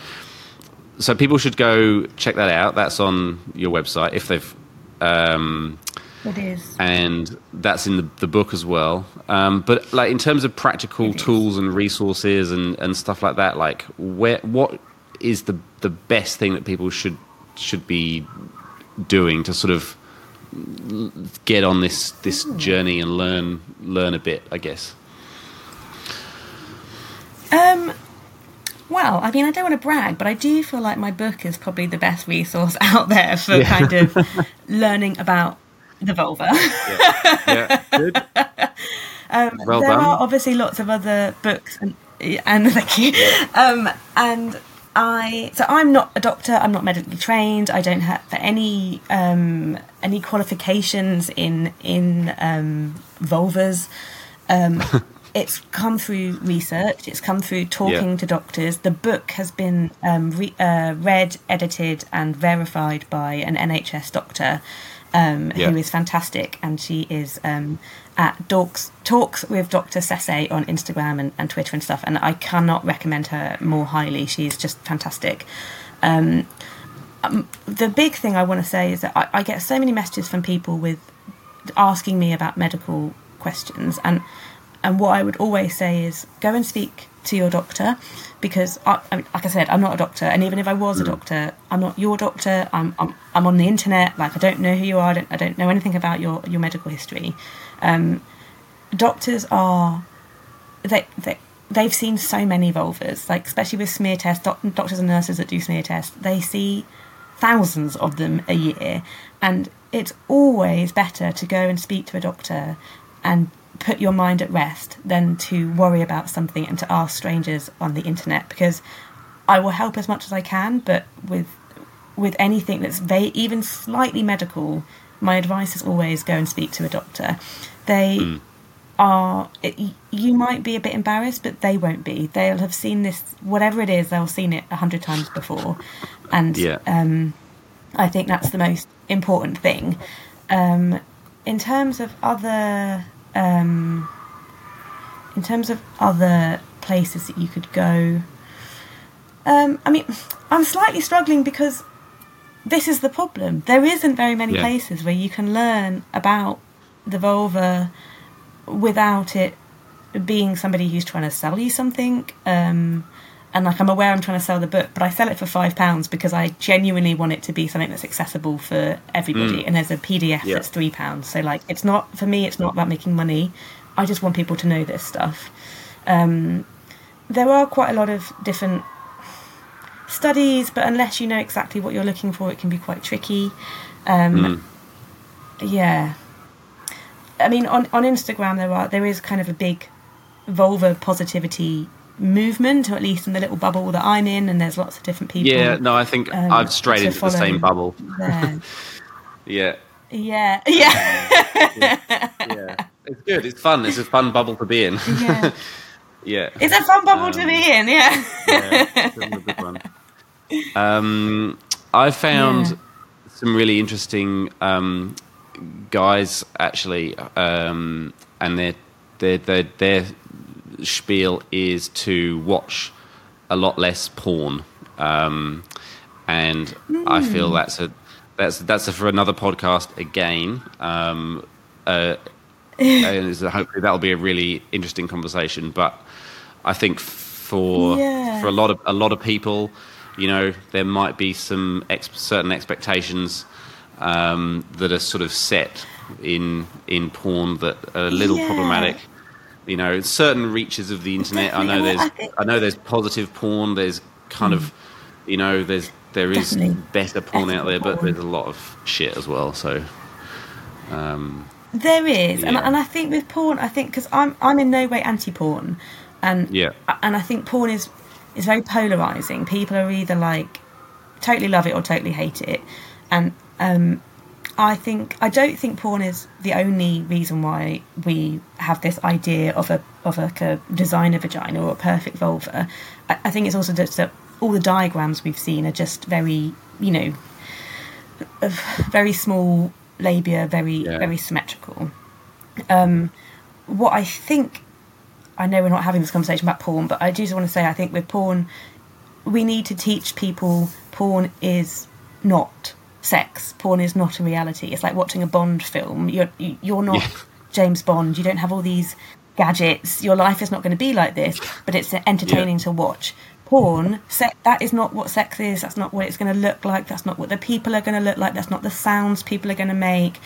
so people should go check that out. That's on your website if they've. Um, It is. and that's in the, the book as well. Um, but like in terms of practical It is. tools and resources and, and stuff like that, like where what is the the best thing that people should should be doing to sort of get on this this journey and learn learn a bit, I guess. Um. Well, I mean, I don't want to brag, but I do feel like my book is probably the best resource out there for kind of learning about the vulva. Yeah, good. Um, Well there done. are obviously lots of other books, and, and thank you. Um, and I, so I'm not a doctor. I'm not medically trained. I don't have any um, any qualifications in in um, vulvas. It's come through research. It's come through talking Yeah. to doctors. The book has been um, re- uh, read, edited, and verified by an NHS doctor um, Yeah. who is fantastic, and she is um, at Talks Talks with Dr. Sese on Instagram and, and Twitter and stuff. And I cannot recommend her more highly. She's just fantastic. Um, um, the big thing I want to say is that I, I get so many messages from people with asking me about medical questions. And and what I would always say is go and speak to your doctor because I, I mean, like I said, I'm not a doctor, and even if I was a doctor, I'm not your doctor. I'm, I'm I'm on the internet. Like I don't know who you are. I don't, I don't know anything about your your medical history. Um, doctors are they they they've seen so many vulvas, like especially with smear tests. Doc, doctors and nurses that do smear tests, they see thousands of them a year, and it's always better to go and speak to a doctor and put your mind at rest than to worry about something and to ask strangers on the internet because I will help as much as I can, but with with anything that's very even slightly medical, my advice is always go and speak to a doctor. They Mm. are it, you might be a bit embarrassed, but they won't be. They'll have seen this whatever it is. They'll have seen it a hundred times before, and Yeah. um, I think that's the most important thing. Um, in terms of other, um, in terms of other places that you could go, um, I mean, I'm slightly struggling because this is the problem. There isn't very many Yeah. places where you can learn about the vulva without it being somebody who's trying to sell you something. Um, and like I'm aware I'm trying to sell the book, but I sell it for five pounds because I genuinely want it to be something that's accessible for everybody. And there's a PDF Yeah. that's three pounds. So like it's not for me. It's not about making money. I just want people to know this stuff. Um, there are quite a lot of different studies, but unless you know exactly what you're looking for, it can be quite tricky. Um, Yeah. I mean, on, on Instagram, there are there is kind of a big vulva positivity movement, or at least in the little bubble that I'm in, and there's lots of different people. Yeah, no, I think um, I've strayed into the same bubble. Yeah, yeah, yeah, yeah. It's good. It's fun. It's a fun bubble to be in. yeah. yeah. It's a fun bubble to Um, be in. Yeah. yeah, it's a good one. Um, I found Yeah. some really interesting um, guys actually, um, and they're their their spiel is to watch a lot less porn, um, and I feel that's a that's that's a, for another podcast again. Um, uh, and so hopefully that'll be a really interesting conversation. But I think for Yeah. for a lot of a lot of people, you know, there might be some ex- certain expectations um, that are sort of set in in porn that are a little Yeah. problematic. You know, certain reaches of the internet. I know there's I I know there's positive porn. There's kind of you know there's there is Definitely. better porn out there, but there's a lot of shit as well. So Um, There is, and, and I think with porn, I think because I'm I'm in no way anti-porn, and Yeah. and I think porn is is very polarizing. People are either like totally love it or totally hate it, and um, I think I don't think porn is the only reason why we have this idea of a of like a designer vagina or a perfect vulva. I, I think it's also just that all the diagrams we've seen are just very you know very small labia, very Yeah. very symmetrical. Um, what I think, I know we're not having this conversation about porn, but I do just want to say I think with porn, we need to teach people porn is not sex. Porn is not a reality. It's like watching a Bond film. You're you- you're not Yeah. James Bond. You don't have all these gadgets. Your life is not going to be like this, but it's entertaining to watch. Porn, se- that is not what sex is. That's not what it's going to look like. That's not what the people are going to look like. That's not the sounds people are going to make.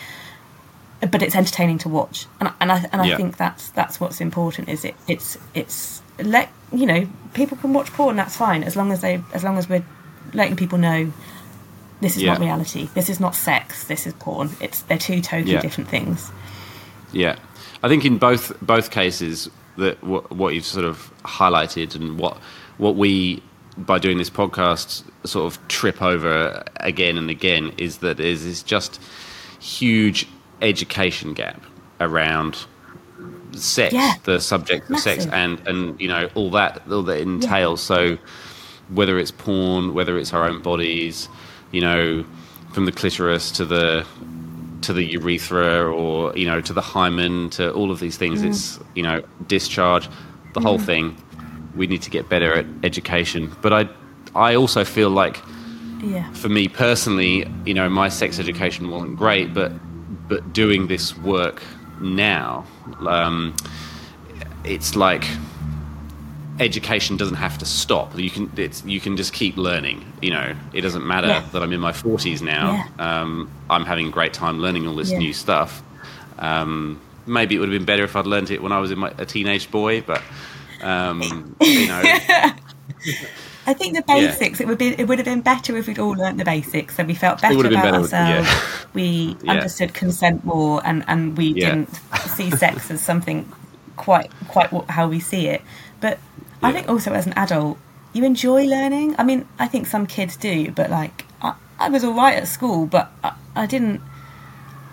But it's entertaining to watch, and I- and I and I Yeah. think that's that's what's important. Is it it's it's let you know people can watch porn. That's fine as long as they as long as we're letting people know this is not reality. This is not sex. This is porn. It's they're two totally Yeah. different things. Yeah, I think in both both cases that what, what you've sort of highlighted and what what we by doing this podcast sort of trip over again and again is that is is just huge education gap around sex, Yeah. the subject of sex, and and you know all that all that entails. So whether it's porn, whether it's our own bodies, you know, from the clitoris to the to the urethra or you know to the hymen to all of these things it's you know discharge the whole thing. We need to get better at education. But i i also feel like Yeah. for me personally you know my sex education wasn't great but but doing this work now, um, it's like education doesn't have to stop. You can it's, you can just keep learning. You know, it doesn't matter Yeah. that I'm in my 40s now. Um, I'm having a great time learning all this Yeah. new stuff. Um, maybe it would have been better if I'd learned it when I was in my, a teenage boy, but um, you know, I think the Yeah. basics. It would be. It would have been better if we'd all learnt the basics, so we felt better would have been about better, yeah. ourselves. We Yeah. understood consent more, and and we Yeah. didn't see sex as something quite quite how we see it. But I think also as an adult, you enjoy learning. I mean, I think some kids do, but like I, I was all right at school, but I, I didn't.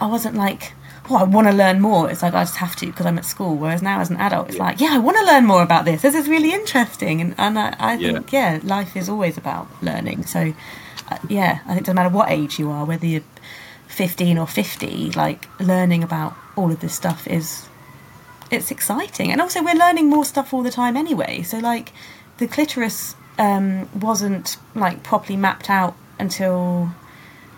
I wasn't like. Oh, I want to learn more. It's like I just have to because I'm at school. Whereas now, as an adult, it's like, yeah, I want to learn more about this. This is really interesting, and and I, I Yeah. think yeah, life is always about learning. So, uh, yeah, I think it doesn't matter what age you are, whether you're 15 or 50, like learning about all of this stuff is it's exciting, and also we're learning more stuff all the time anyway. So, like, the clitoris um, wasn't like properly mapped out until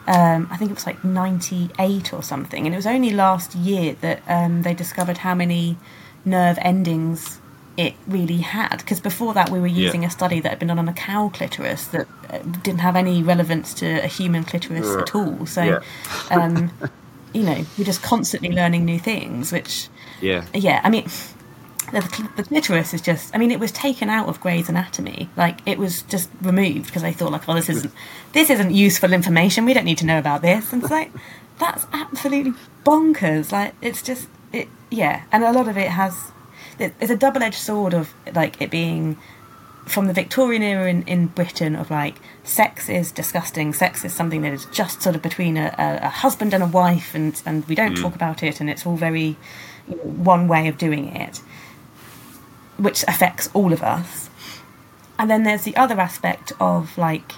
um, I think it was like 98 or something. And it was only last year that um, they discovered how many nerve endings it really had. Because before that, we were Yeah. using a study that had been done on a cow clitoris that uh, didn't have any relevance to a human clitoris at all. So, Yeah. um, you know, we're just constantly learning new things, which, yeah, yeah, I mean. The, the clitoris is just, I mean, it was taken out of Gray's Anatomy. Like, it was just removed because they thought, like, oh, this isn't, this isn't useful information. We don't need to know about this. And it's like, that's absolutely bonkers. Like, it's just, it, yeah. And a lot of it has, it- it's a double edged sword of, like, it being from the Victorian era in, in Britain of like sex is disgusting. Sex is something that is just sort of between a, a, a husband and a wife, and and we don't mm. talk about it, and it's all very one way of doing it, which affects all of us. And then there's the other aspect of like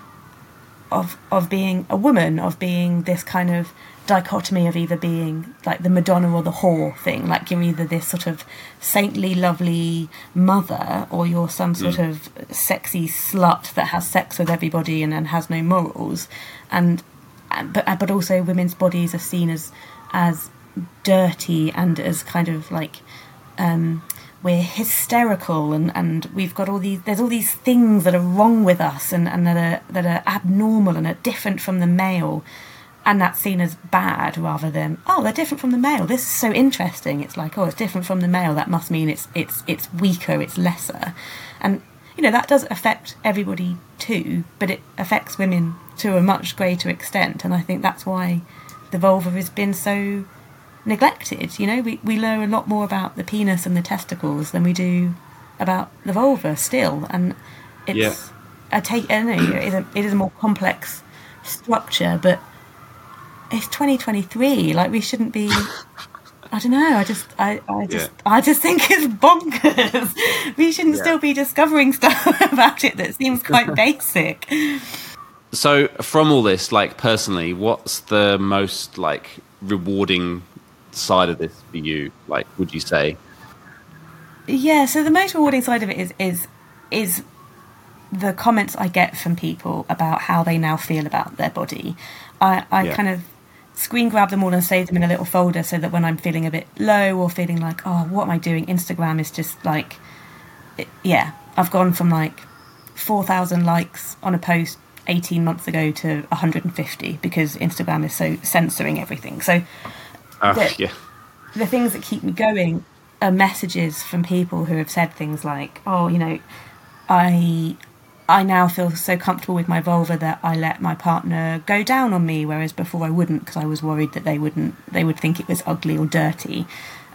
of of being a woman, of being this kind of dichotomy of either being like the Madonna or the whore thing. Like you're either this sort of saintly, lovely mother, or you're some sort mm. of sexy slut that has sex with everybody and, and has no morals. And and- but but also women's bodies are seen as as dirty and as kind of like um, we're hysterical and, and we've got all these there's all these things that are wrong with us and, and that are that are abnormal and are different from the male. And that's seen as bad rather than oh they're different from the male. This is so interesting. It's like oh it's different from the male. That must mean it's it's it's weaker it's lesser. And you know that does affect everybody too but it affects women to a much greater extent. And i think that's why the vulva has been so neglected. You know, we, we learn a lot more about the penis and the testicles than we do about the vulva still. And it's, Yeah. I take, I know, it is, a, it is a more complex structure, but it's 2023. Like, we shouldn't be. I don't know. I just, I, I just, I just think it's bonkers. we shouldn't Yeah. still be discovering stuff about it that seems quite basic. So, from all this, like personally, what's the most like rewarding side of this for you? Like, would you say? Yeah, so the most rewarding side of it is is is the comments I get from people about how they now feel about their body. I, I Yeah. kind of screen grab them all and save them in a little folder so that when I'm feeling a bit low or feeling like, oh, what am I doing? Instagram is just like, it, yeah, I've gone from like 4,000 likes on a post 18 months ago to 150 because Instagram is so censoring everything. So The- yeah, the things that keep me going are messages from people who have said things like, "Oh, you know, I I now feel so comfortable with my vulva that I let my partner go down on me, whereas before I wouldn't because I was worried that they wouldn't they would think it was ugly or dirty."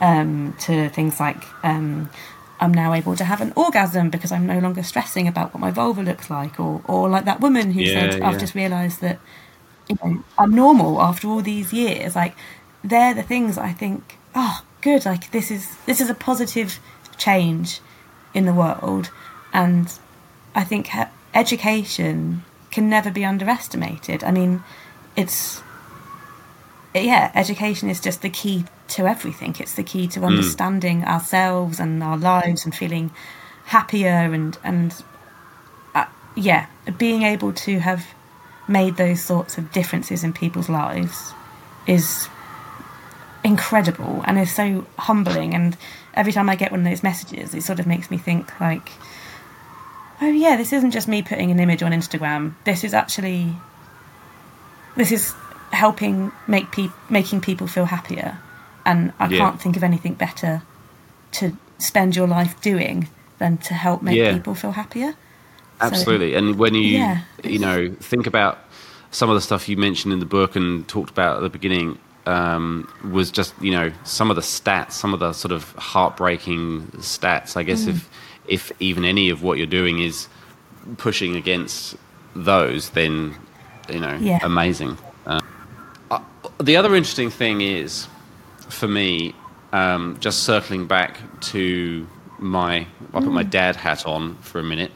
Um, to things like. Um, I'm now able to have an orgasm because I'm no longer stressing about what my vulva looks like, or, or like that woman who Yeah, said, "I've just realised that you know, I'm normal after all these years. Like they're the things I think, oh, good. Like this is this is a positive change in the world, and I think education can never be underestimated. I mean, it's yeah, education is just the key to everything. It's the key to understanding ourselves and our lives and feeling happier and and uh, yeah, being able to have made those sorts of differences in people's lives is incredible and is so humbling. And every time I get one of those messages, it sort of makes me think like, oh yeah, this isn't just me putting an image on Instagram. This is actually this is helping make pe- making people feel happier. And I Yeah. can't think of anything better to spend your life doing than to help make Yeah. people feel happier. Absolutely. and when you yeah. you know think about some of the stuff you mentioned in the book and talked about at the beginning um, was just you know some of the stats, some of the sort of heartbreaking stats. I Mm. guess if if even any of what you're doing is pushing against those, then you know Yeah. amazing. Uh, uh, the other interesting thing is for me um, just circling back to my I put my dad hat on for a minute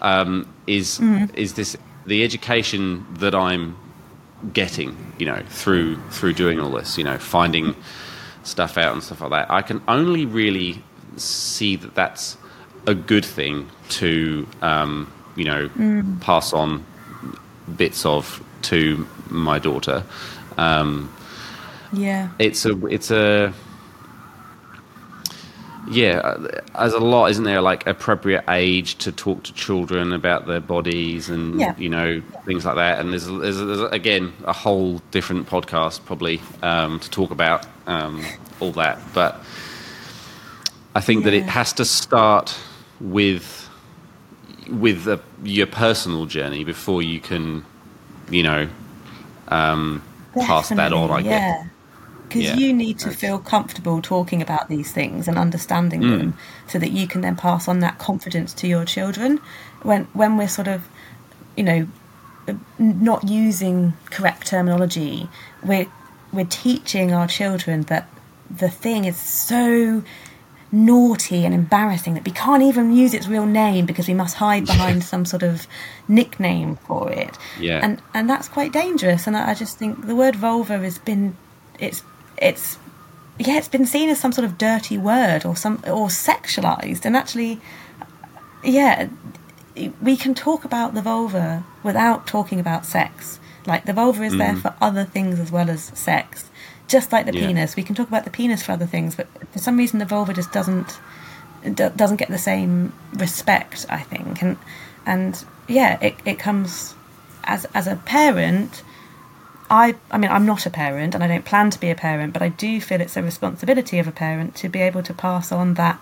um, is is this the education that I'm getting you know through through doing all this you know finding stuff out and stuff like that. I can only really see that that's a good thing to um, you know pass on bits of to my daughter. Um, Yeah. it's a it's a yeah uh, as a lot isn't there like appropriate age to talk to children about their bodies and Yeah. you know things like that and there's, there's, there's again a whole different podcast probably um, to talk about um, all that but i think that it has to start with with the, your personal journey before you can you know um, pass that on i guess yeah. Because Yeah. you need to feel comfortable talking about these things and understanding Mm. them, so that you can then pass on that confidence to your children. When when we're sort of, you know, not using correct terminology, we're we're teaching our children that the thing is so naughty and embarrassing that we can't even use its real name because we must hide behind some sort of nickname for it. Yeah. And and that's quite dangerous. And I I just think the word vulva has been it's it's yeah it's been seen as some sort of dirty word or some or sexualized. And actually yeah we can talk about the vulva without talking about sex. Like the vulva is there mm. for other things as well as sex. Just like the Yeah. penis. We can talk about the penis for other things but for some reason the vulva just doesn't do- doesn't get the same respect i think. And and yeah it, it comes as as a parent I, I mean, I'm not a parent and I don't plan to be a parent, but I do feel it's a responsibility of a parent to be able to pass on that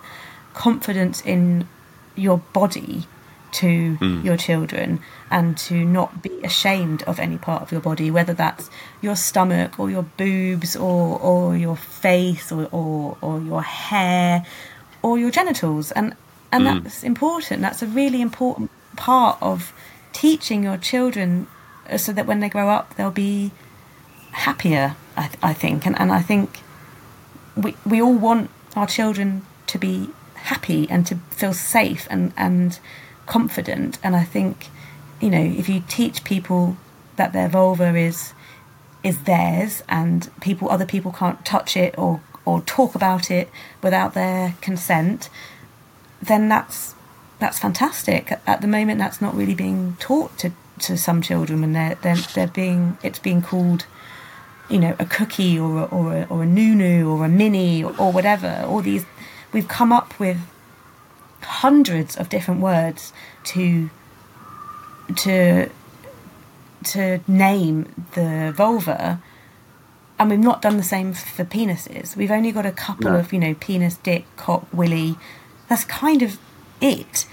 confidence in your body to your children and to not be ashamed of any part of your body, whether that's your stomach or your boobs or, or your face or, or, or your hair or your genitals. And, and that's important. That's a really important part of teaching your children uh, so that when they grow up, they'll be happier, I, I think. And, and I think we, we all want our children to be happy and to feel safe and, and confident. And I think, you know, if you teach people that their vulva is is theirs and people other people can't touch it or or talk about it without their consent, then that's that's fantastic. At the moment, that's not really being taught to, to some children when they're, they're they're being it's being called, you know, a cookie or a, or a, or a nunu or a mini or, or whatever. All these we've come up with hundreds of different words to to to name the vulva and we've not done the same for penises. We've only got a couple No. of, you know, penis, dick, cock, willy. That's kind of it.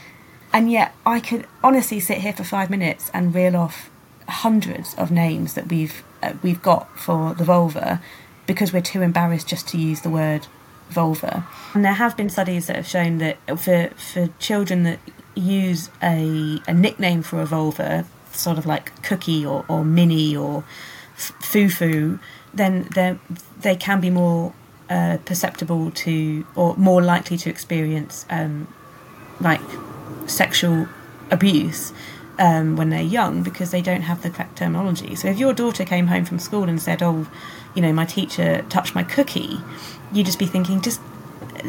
And yet, I could honestly sit here for five minutes and reel off hundreds of names that we've we've got for the vulva because we're too embarrassed just to use the word vulva. And there have been studies that have shown that for for children that use a a nickname for a vulva, sort of like cookie or, or mini or f- foo-foo, then they they can be more uh, perceptible to or more likely to experience um, like sexual abuse um, when they're young because they don't have the correct terminology. So if your daughter came home from school and said, "Oh, you know, my teacher touched my cookie," you'd just be thinking, "Just,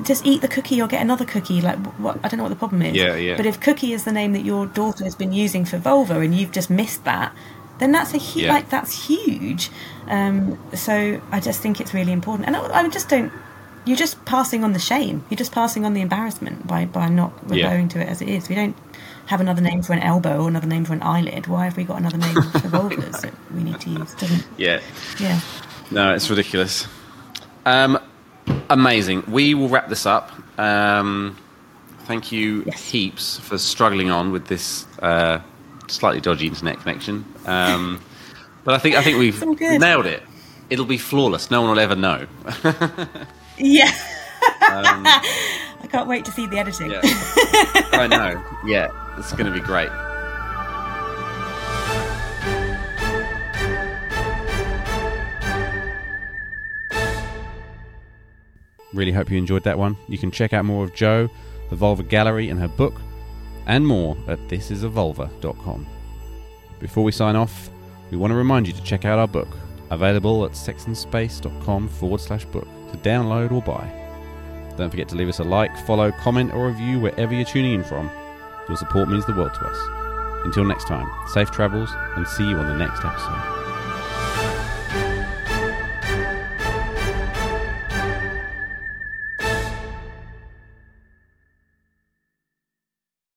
just eat the cookie or get another cookie." Like, what? I don't know what the problem is. Yeah, yeah. But if cookie is the name that your daughter has been using for vulva and you've just missed that, then that's a hu- Yeah. like that's huge. Um, so I just think it's really important, and I, I just don't. You're just passing on the shame. You're just passing on the embarrassment by by not Yeah. referring to it as it is. We don't have another name for an elbow or another name for an eyelid. Why have we got another name for vulvas that we need to use? Doesn't Yeah. yeah. No, it's ridiculous. Um, amazing. We will wrap this up. Um, thank you Yes. heaps for struggling on with this uh, slightly dodgy internet connection. Um, but I think I think we've nailed it. It'll be flawless. No one will ever know. Yeah. I can't wait to see the editing. Yeah. I know. Yeah, it's going to be great. Really hope you enjoyed that one. You can check out more of Jo, the Vulva Gallery, and her book, and more at thisisavulva.com. Before we sign off, we want to remind you to check out our book, available at sexinspace.com forward slash book to download or buy. Don't forget to leave us a like, follow, comment, or review wherever you're tuning in from. Your support means the world to us. Until next time, safe travels and see you on the next episode.